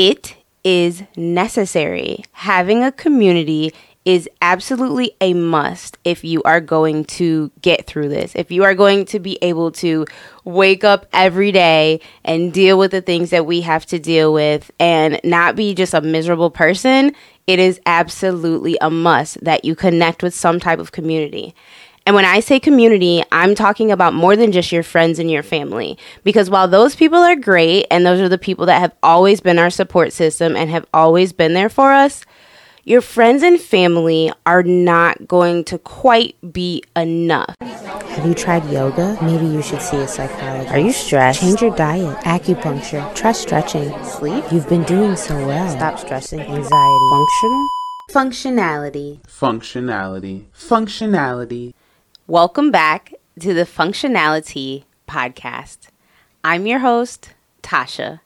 it is necessary. Having a community is absolutely a must if you are going to get through this. If you are going to be able to wake up every day and deal with the things that we have to deal with and not be just a miserable person, it is absolutely a must that you connect with some type of community. And when I say community, I'm talking about more than just your friends and your family. Because while those people are great and those are the people that have always been our support system and have always been there for us, your friends and family are not going to quite be enough. Have you tried yoga? Maybe you should see a psychologist. Are you stressed? Change your diet, acupuncture, try stretching, sleep. You've been doing so well. Stop stressing, anxiety. Functional? Functionality. Functionality. Functionality. Welcome back to the Functionality Podcast. I'm your host, Tausha.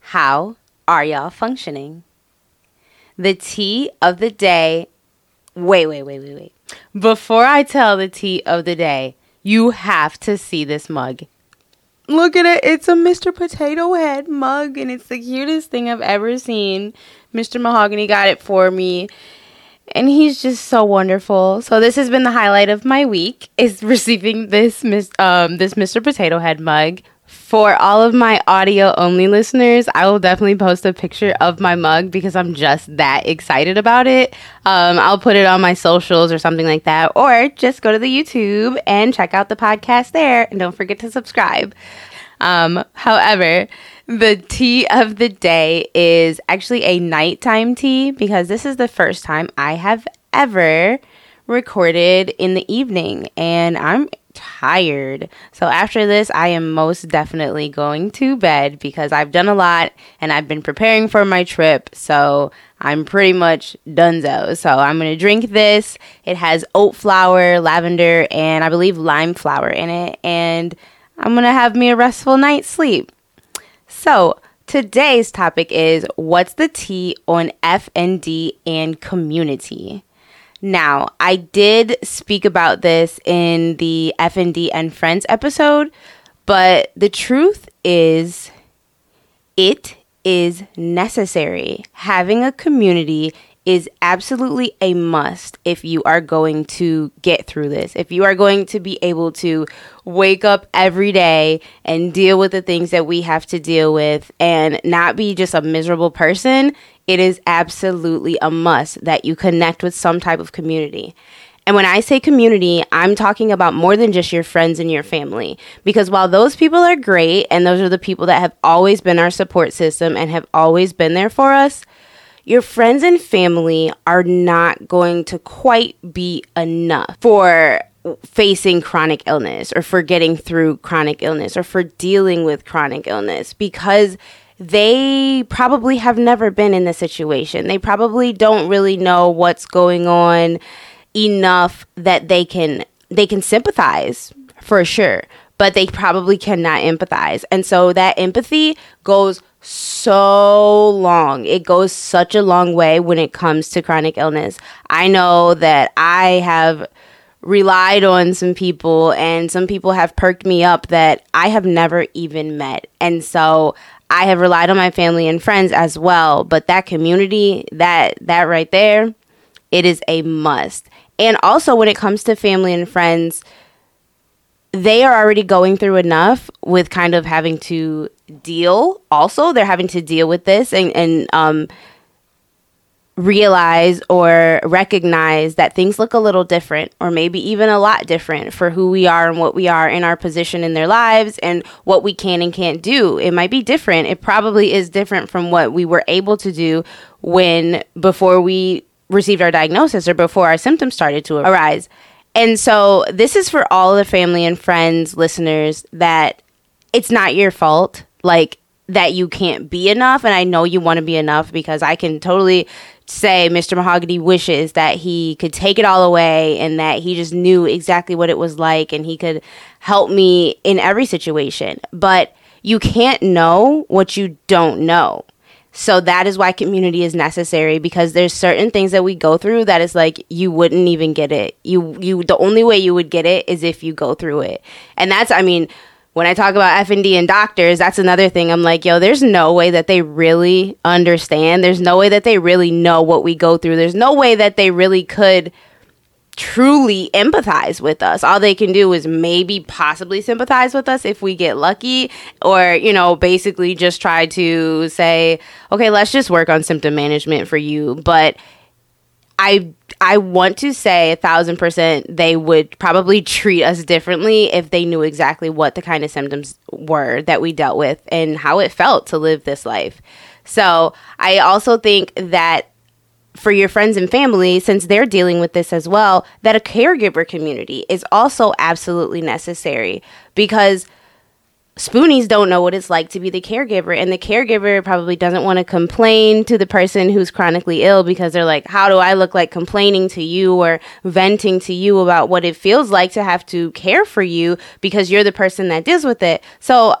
How are y'all functioning? The tea of the day. Wait, wait, wait, wait, wait. Before I tell the tea of the day, you have to see this mug. Look at it. It's a Mr. Potato Head mug, and it's the cutest thing I've ever seen. Mr. Mahogany got it for me and he's just so wonderful. So this has been the highlight of my week is receiving this um this Mr. Potato Head mug. For all of my audio only listeners, I will definitely post a picture of my mug because I'm just that excited about it. Um, I'll put it on my socials or something like that, or just go to the YouTube and check out the podcast there. And don't forget to subscribe. Um, however, the tea of the day is actually a nighttime tea because this is the first time I have ever recorded in the evening and I'm tired. So after this, I am most definitely going to bed because I've done a lot and I've been preparing for my trip. So I'm pretty much donezo. So I'm going to drink this. It has oat flour, lavender, and I believe lime flower in it. And I'm going to have me a restful night's sleep. So, today's topic is what's the T on FND and community? Now, I did speak about this in the FND and Friends episode, but the truth is it is necessary. Having a community is absolutely a must if you are going to get through this. If you are going to be able to wake up every day and deal with the things that we have to deal with and not be just a miserable person, it is absolutely a must that you connect with some type of community. And when I say community, I'm talking about more than just your friends and your family. Because while those people are great and those are the people that have always been our support system and have always been there for us, your friends and family are not going to quite be enough for facing chronic illness or for getting through chronic illness or for dealing with chronic illness because they probably have never been in the situation. They probably don't really know what's going on enough that they can they can sympathize for sure, but they probably cannot empathize. And so that empathy goes so long. It goes such a long way when it comes to chronic illness. I know that I have relied on some people and some people have perked me up that I have never even met. And so I have relied on my family and friends as well, but that community, that that right there, it is a must. And also when it comes to family and friends, they are already going through enough with kind of having to deal also they're having to deal with this and and um realize or recognize that things look a little different or maybe even a lot different for who we are and what we are in our position in their lives and what we can and can't do. It might be different. It probably is different from what we were able to do when before we received our diagnosis or before our symptoms started to arise. And so this is for all the family and friends listeners that it's not your fault like that you can't be enough and I know you want to be enough because I can totally say Mr. Mahogany wishes that he could take it all away and that he just knew exactly what it was like and he could help me in every situation. But you can't know what you don't know. So that is why community is necessary because there's certain things that we go through that is like you wouldn't even get it. You you the only way you would get it is if you go through it. And that's I mean when I talk about FND and doctors, that's another thing. I'm like, yo, there's no way that they really understand. There's no way that they really know what we go through. There's no way that they really could truly empathize with us. All they can do is maybe possibly sympathize with us if we get lucky or, you know, basically just try to say, okay, let's just work on symptom management for you. But I I want to say a thousand percent they would probably treat us differently if they knew exactly what the kind of symptoms were that we dealt with and how it felt to live this life. So I also think that for your friends and family, since they're dealing with this as well, that a caregiver community is also absolutely necessary because spoonies don't know what it's like to be the caregiver and the caregiver probably doesn't want to complain to the person who's chronically ill because they're like how do i look like complaining to you or venting to you about what it feels like to have to care for you because you're the person that deals with it so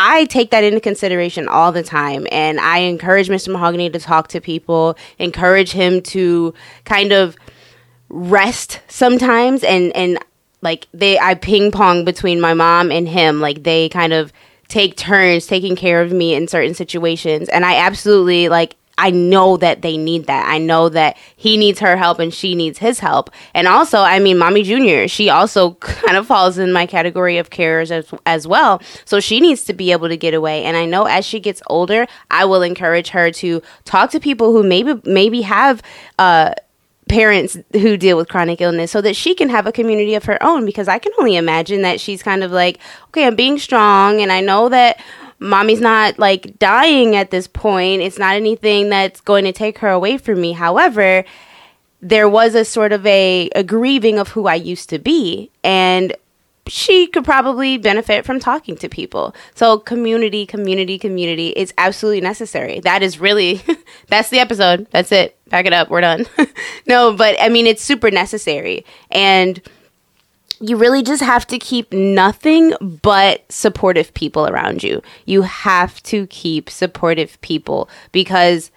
I take that into consideration all the time. And I encourage Mr. Mahogany to talk to people, encourage him to kind of rest sometimes and, and like they I ping pong between my mom and him. Like they kind of take turns taking care of me in certain situations. And I absolutely like I know that they need that. I know that he needs her help and she needs his help. And also, I mean, Mommy Junior, she also kind of falls in my category of carers as, as well. So she needs to be able to get away. And I know as she gets older, I will encourage her to talk to people who maybe maybe have uh parents who deal with chronic illness so that she can have a community of her own because I can only imagine that she's kind of like, okay, I'm being strong and I know that mommy's not like dying at this point. It's not anything that's going to take her away from me. However, there was a sort of a, a grieving of who I used to be and she could probably benefit from talking to people. So community, community, community is absolutely necessary. That is really that's the episode. That's it. Back it up. We're done. no, but I mean it's super necessary. And you really just have to keep nothing but supportive people around you. You have to keep supportive people because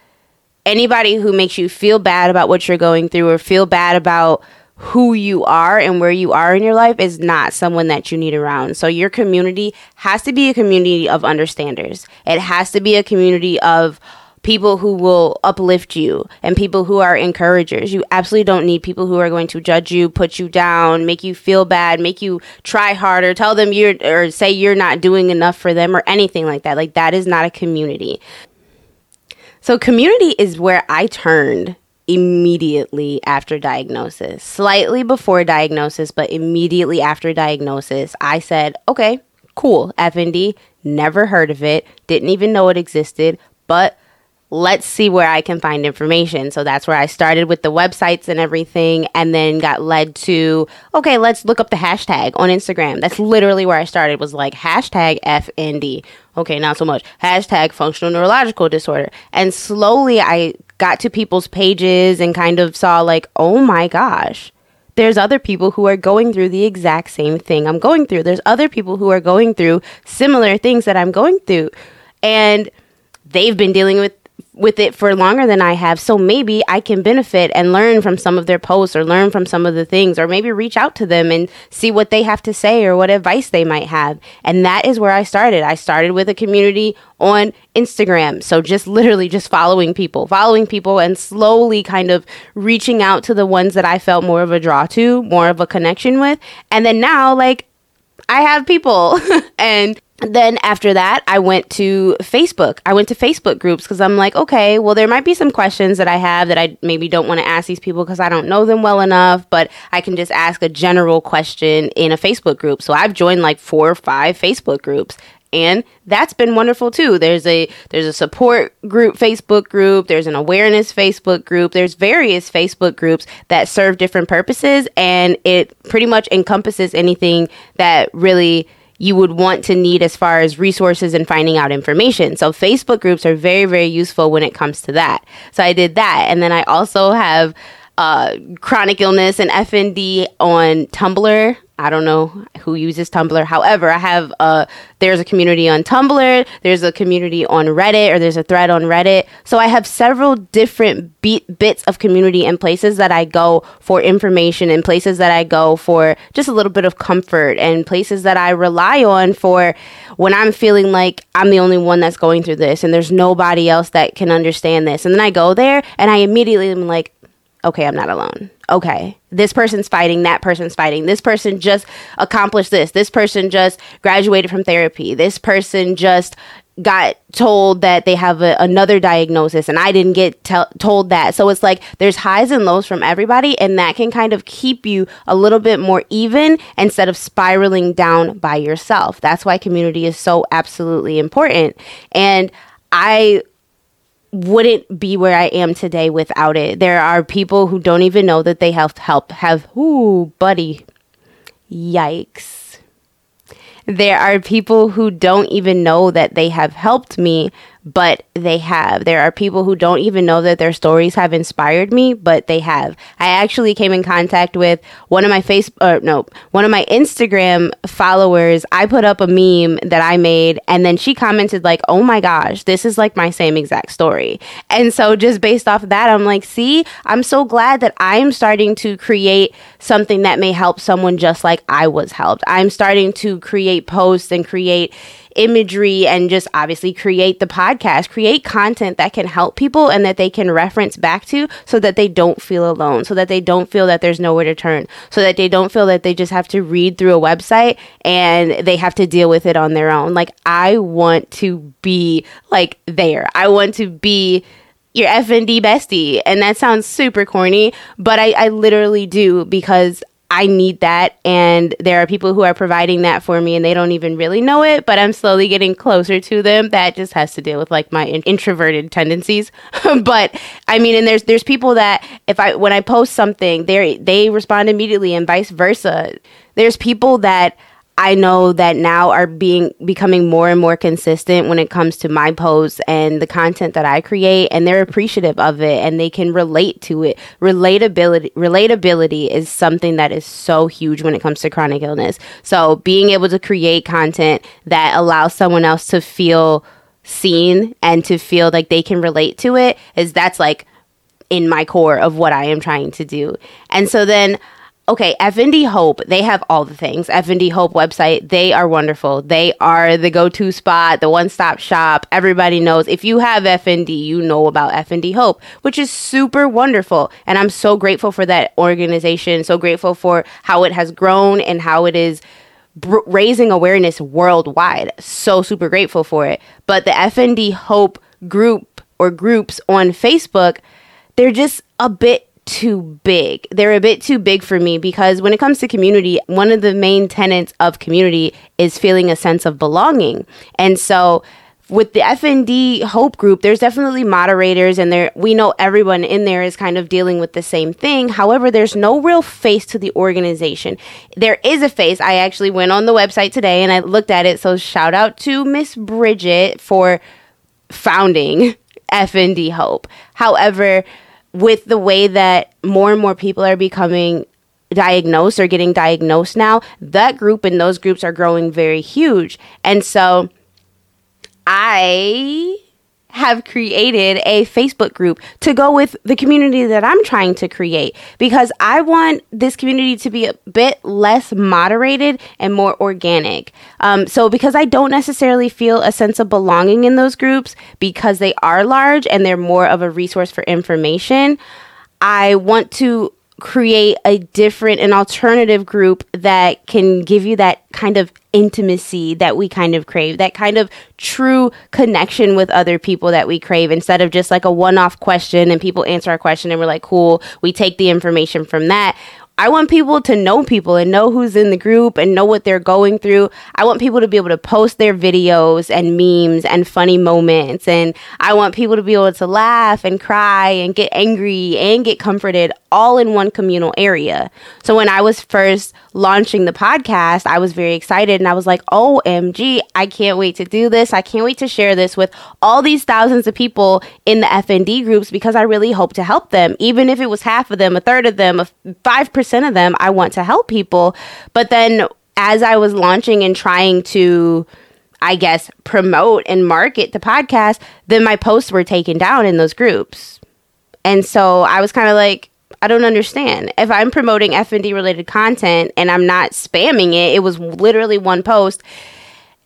anybody who makes you feel bad about what you're going through or feel bad about who you are and where you are in your life is not someone that you need around. So your community has to be a community of understanders. It has to be a community of people who will uplift you and people who are encouragers. You absolutely don't need people who are going to judge you, put you down, make you feel bad, make you try harder, tell them you're or say you're not doing enough for them or anything like that. Like that is not a community. So community is where I turned immediately after diagnosis. Slightly before diagnosis, but immediately after diagnosis, I said, okay, cool, FND, never heard of it, didn't even know it existed, but let's see where I can find information. So that's where I started with the websites and everything, and then got led to, okay, let's look up the hashtag on Instagram. That's literally where I started, was like hashtag FND. Okay, not so much. Hashtag functional neurological disorder. And slowly I got to people's pages and kind of saw, like, oh my gosh. There's other people who are going through the exact same thing I'm going through. There's other people who are going through similar things that I'm going through. And they've been dealing with with it for longer than I have. So maybe I can benefit and learn from some of their posts or learn from some of the things or maybe reach out to them and see what they have to say or what advice they might have. And that is where I started. I started with a community on Instagram. So just literally just following people, following people and slowly kind of reaching out to the ones that I felt more of a draw to, more of a connection with. And then now like I have people and then after that, I went to Facebook. I went to Facebook groups because I'm like, okay, well, there might be some questions that I have that I maybe don't want to ask these people because I don't know them well enough, but I can just ask a general question in a Facebook group. So I've joined like four or five Facebook groups and that's been wonderful too there's a there's a support group facebook group there's an awareness facebook group there's various facebook groups that serve different purposes and it pretty much encompasses anything that really you would want to need as far as resources and finding out information. So Facebook groups are very, very useful when it comes to that. So I did that. And then I also have uh, chronic illness and FND on Tumblr. I don't know who uses Tumblr. However, I have uh there's a community on Tumblr, there's a community on Reddit, or there's a thread on Reddit. So I have several different beat, bits of community and places that I go for information, and places that I go for just a little bit of comfort, and places that I rely on for when I'm feeling like I'm the only one that's going through this, and there's nobody else that can understand this. And then I go there, and I immediately am like, okay, I'm not alone. Okay, this person's fighting, that person's fighting. This person just accomplished this. This person just graduated from therapy. This person just got told that they have a, another diagnosis and I didn't get te- told that. So it's like there's highs and lows from everybody and that can kind of keep you a little bit more even instead of spiraling down by yourself. That's why community is so absolutely important. And I wouldn't be where I am today without it. There are people who don't even know that they have help have ooh, buddy. Yikes. There are people who don't even know that they have helped me but they have. There are people who don't even know that their stories have inspired me, but they have. I actually came in contact with one of my face, uh, no, one of my Instagram followers. I put up a meme that I made, and then she commented like, "Oh my gosh, this is like my same exact story." And so, just based off of that, I'm like, "See, I'm so glad that I'm starting to create something that may help someone just like I was helped. I'm starting to create posts and create." Imagery and just obviously create the podcast, create content that can help people and that they can reference back to so that they don't feel alone, so that they don't feel that there's nowhere to turn, so that they don't feel that they just have to read through a website and they have to deal with it on their own. Like, I want to be like there. I want to be your FND bestie. And that sounds super corny, but I, I literally do because I need that. And there are people who are providing that for me and they don't even really know it, but I'm slowly getting closer to them. That just has to deal with like my in- introverted tendencies. but I mean, and there's, there's people that if I, when I post something, they they respond immediately and vice versa. There's people that I know that now are being becoming more and more consistent when it comes to my posts and the content that I create and they're appreciative of it and they can relate to it. Relatability relatability is something that is so huge when it comes to chronic illness. So being able to create content that allows someone else to feel seen and to feel like they can relate to it is that's like in my core of what I am trying to do. And so then okay, FND Hope, they have all the things. FND Hope website, they are wonderful. They are the go-to spot, the one-stop shop. Everybody knows. If you have FND, you know about FND Hope, which is super wonderful. And I'm so grateful for that organization, so grateful for how it has grown and how it is raising awareness worldwide. So super grateful for it. But the FND Hope group or groups on Facebook, they're just a bit too big. They're a bit too big for me because when it comes to community, one of the main tenets of community is feeling a sense of belonging. And so with the FND Hope group, there's definitely moderators and there we know everyone in there is kind of dealing with the same thing. However, there's no real face to the organization. There is a face. I actually went on the website today and I looked at it. So shout out to Miss Bridget for founding FND Hope. However, with the way that more and more people are becoming diagnosed or getting diagnosed now, that group and those groups are growing very huge. And so I have created a Facebook group to go with the community that I'm trying to create because I want this community to be a bit less moderated and more organic. Um, so, because I don't necessarily feel a sense of belonging in those groups because they are large and they're more of a resource for information, I want to create a different an alternative group that can give you that kind of intimacy that we kind of crave that kind of true connection with other people that we crave instead of just like a one-off question and people answer our question and we're like cool we take the information from that I want people to know people and know who's in the group and know what they're going through. I want people to be able to post their videos and memes and funny moments. And I want people to be able to laugh and cry and get angry and get comforted all in one communal area. So when I was first launching the podcast, I was very excited and I was like, OMG, I can't wait to do this. I can't wait to share this with all these thousands of people in the FND groups because I really hope to help them. Even if it was half of them, a third of them, 5% of them, I want to help people. But then as I was launching and trying to I guess, promote and market the podcast, then my posts were taken down in those groups. And so I was kind of like, I don't understand. If I'm promoting FND related content and I'm not spamming it, it was literally one post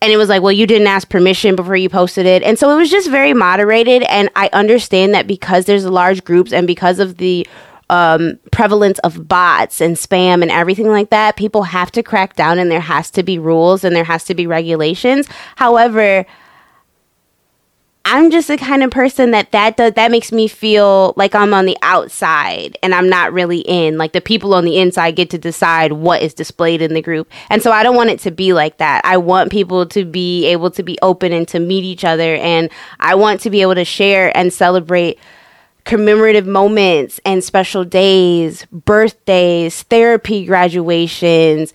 and it was like, well, you didn't ask permission before you posted it. And so it was just very moderated and I understand that because there's large groups and because of the um, prevalence of bots and spam and everything like that, people have to crack down and there has to be rules and there has to be regulations. However, I'm just the kind of person that that does that makes me feel like I'm on the outside and I'm not really in. Like the people on the inside get to decide what is displayed in the group. And so I don't want it to be like that. I want people to be able to be open and to meet each other and I want to be able to share and celebrate commemorative moments and special days, birthdays, therapy graduations,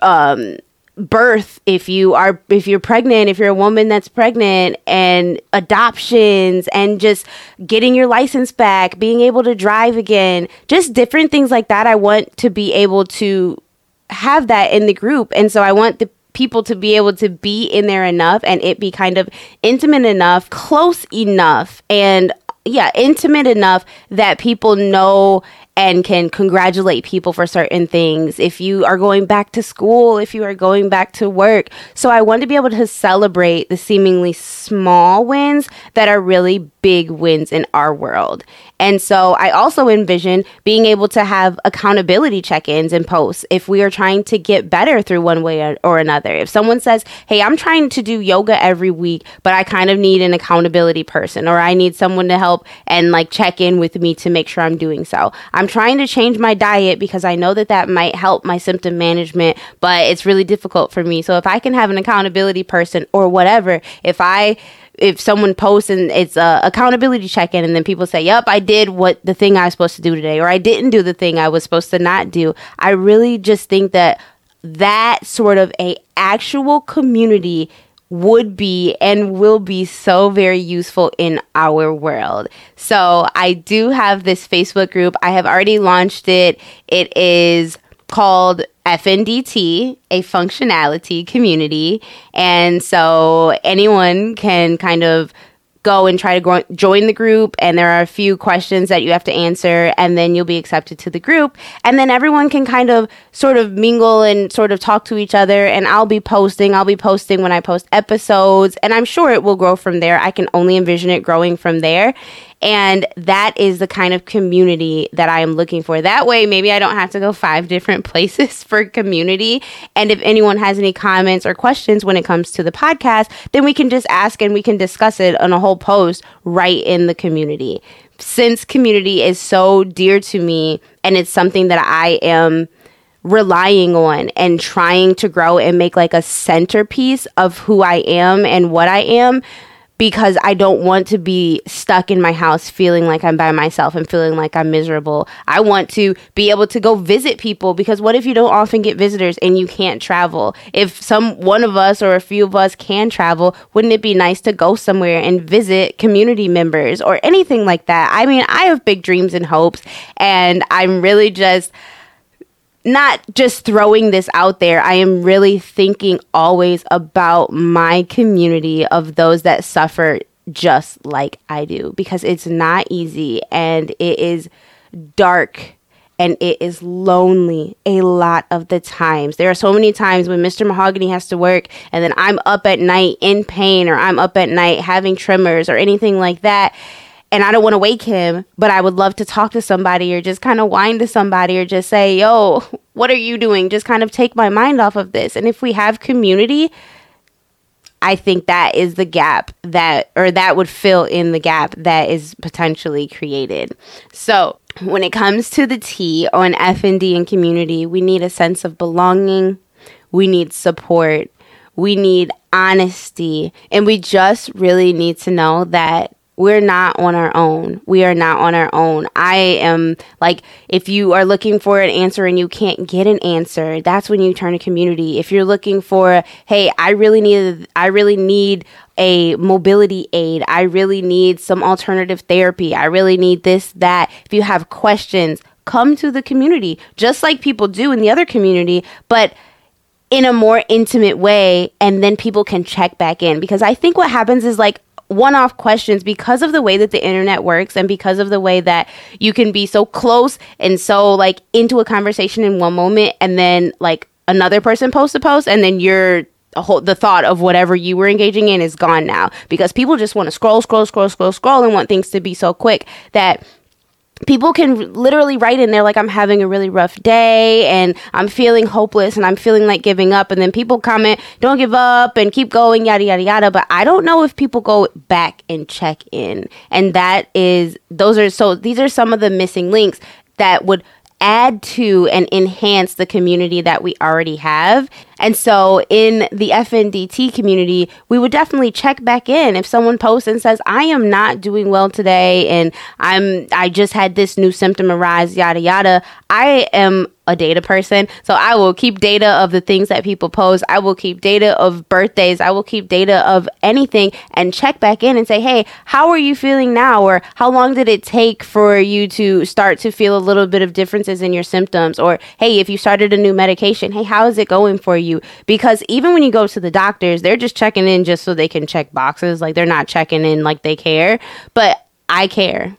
um, birth if you are if you're pregnant if you're a woman that's pregnant and adoptions and just getting your license back being able to drive again just different things like that. I want to be able to have that in the group. And so i want the people to be able to be in there enough and it be kind of intimate enough close enough and yeah, intimate enough that people know and can congratulate people for certain things. If you are going back to school, if you are going back to work. So I want to be able to celebrate the seemingly small wins that are really big wins in our world. And so I also envision being able to have accountability check ins and posts if we are trying to get better through one way or another. If someone says, Hey, I'm trying to do yoga every week, but I kind of need an accountability person, or I need someone to help and like check in with me to make sure I'm doing so. I'm trying to change my diet because I know that that might help my symptom management, but it's really difficult for me. So if I can have an accountability person or whatever, if I if someone posts and it's a accountability check in and then people say, "Yep, I did what the thing I was supposed to do today," or "I didn't do the thing I was supposed to not do," I really just think that that sort of a actual community would be and will be so very useful in our world. So, I do have this Facebook group. I have already launched it. It is called FNDTEA, a functionality community. And so anyone can kind of go and try to join the group and there are a few questions that you have to answer and then you'll be accepted to the group. And then everyone can kind of sort of mingle and sort of talk to each other and I'll be posting I'll be posting when I post episodes and I'm sure it will grow from there. I can only envision it growing from there and that is the kind of community that I am looking for. That way, maybe I don't have to go five different places for community. And if anyone has any comments or questions when it comes to the podcast, then we can just ask and we can discuss it on a whole post right in the community. Since community is so dear to me and it's something that I am relying on and trying to grow and make like a centerpiece of who I am and what I am because I don't want to be stuck in my house feeling like I'm by myself and feeling like I'm miserable. I want to be able to go visit people because what if you don't often get visitors and you can't travel? If some one of us or a few of us can travel, wouldn't it be nice to go somewhere and visit community members or anything like that? I mean, I have big dreams and hopes and I'm really just not just throwing this out there. I am really thinking always about my community of those that suffer just like I do because it's not easy and it is dark and it is lonely a lot of the times. There are so many times when Mr. Mahogany has to work and then I'm up at night in pain or I'm up at night having tremors or anything like that and I don't want to wake him, but I would love to talk to somebody or just kind of whine to somebody or just say, yo, what are you doing? Just kind of take my mind off of this. And if we have community, I think that is the gap that, or that would fill in the gap that is potentially created. So when it comes to the T on FND and community, we need a sense of belonging. We need support. We need honesty. And we just really need to know that we're not on our own. We are not on our own. I am like, if you are looking for an answer and you can't get an answer, that's when you turn to community. If you're looking for, hey, I really need, I really need a mobility aid. I really need some alternative therapy. I really need this, that. If you have questions, come to the community, just like people do in the other community, but in a more intimate way. And then people can check back in. Because I think what happens is like, one off questions because of the way that the internet works and because of the way that you can be so close and so like into a conversation in one moment and then like another person posts a post and then you're whole, the thought of whatever you were engaging in is gone now because people just want to scroll, scroll, scroll, scroll, scroll and want things to be so quick that people can literally write in there like i'm having a really rough day and i'm feeling hopeless and i'm feeling like giving up. And then people comment don't give up and keep going yada yada yada. But i don't know if people go back and check in. And that is those are so these are some of the missing links that would add to and enhance the community that we already have. And so in the FNDTEA community, we would definitely check back in if someone posts and says, I am not doing well today and I'm I just had this new symptom arise, yada yada. I am a data person. So I will keep data of the things that people post. I will keep data of birthdays. I will keep data of anything and check back in and say, hey, how are you feeling now? Or how long did it take for you to start to feel a little bit of differences in your symptoms? Or hey, if you started a new medication, hey, how is it going for you? Because even when you go to the doctors, they're just checking in just so they can check boxes. Like they're not checking in like they care. But I care.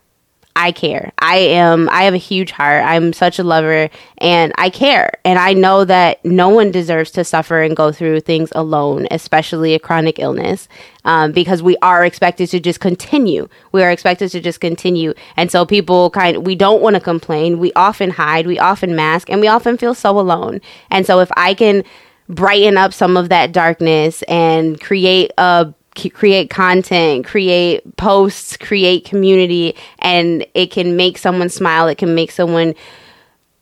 I care. I am I have a huge heart. I'm such a lover and I care. And I know that no one deserves to suffer and go through things alone, especially a chronic illness. Um, because we are expected to just continue. We are expected to just continue. And so people kind we don't want to complain. We often hide, we often mask, and we often feel so alone. And so if I can brighten up some of that darkness and create a create content, create posts, create community, and it can make someone smile. It can make someone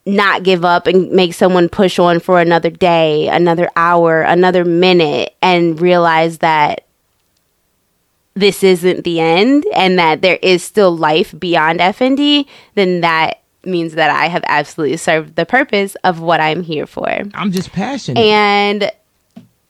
not give up and make someone push on for another day, another hour, another minute, and realize that this isn't the end and that there is still life beyond FND, then that means that I have absolutely served the purpose of what I'm here for. I'm just passionate. And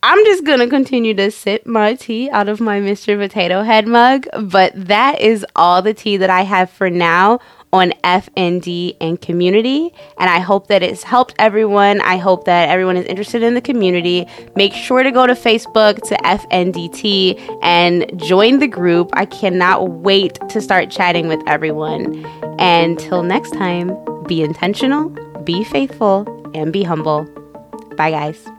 I'm just gonna continue to sip my tea out of my Mr. Potato Head mug, but that is all the tea that I have for now on FND and community. And I hope that it's helped everyone. I hope that everyone is interested in the community. Make sure to go to Facebook to FNDTEA and join the group. I cannot wait to start chatting with everyone. And till next time, be intentional, be faithful, and be humble. Bye, guys.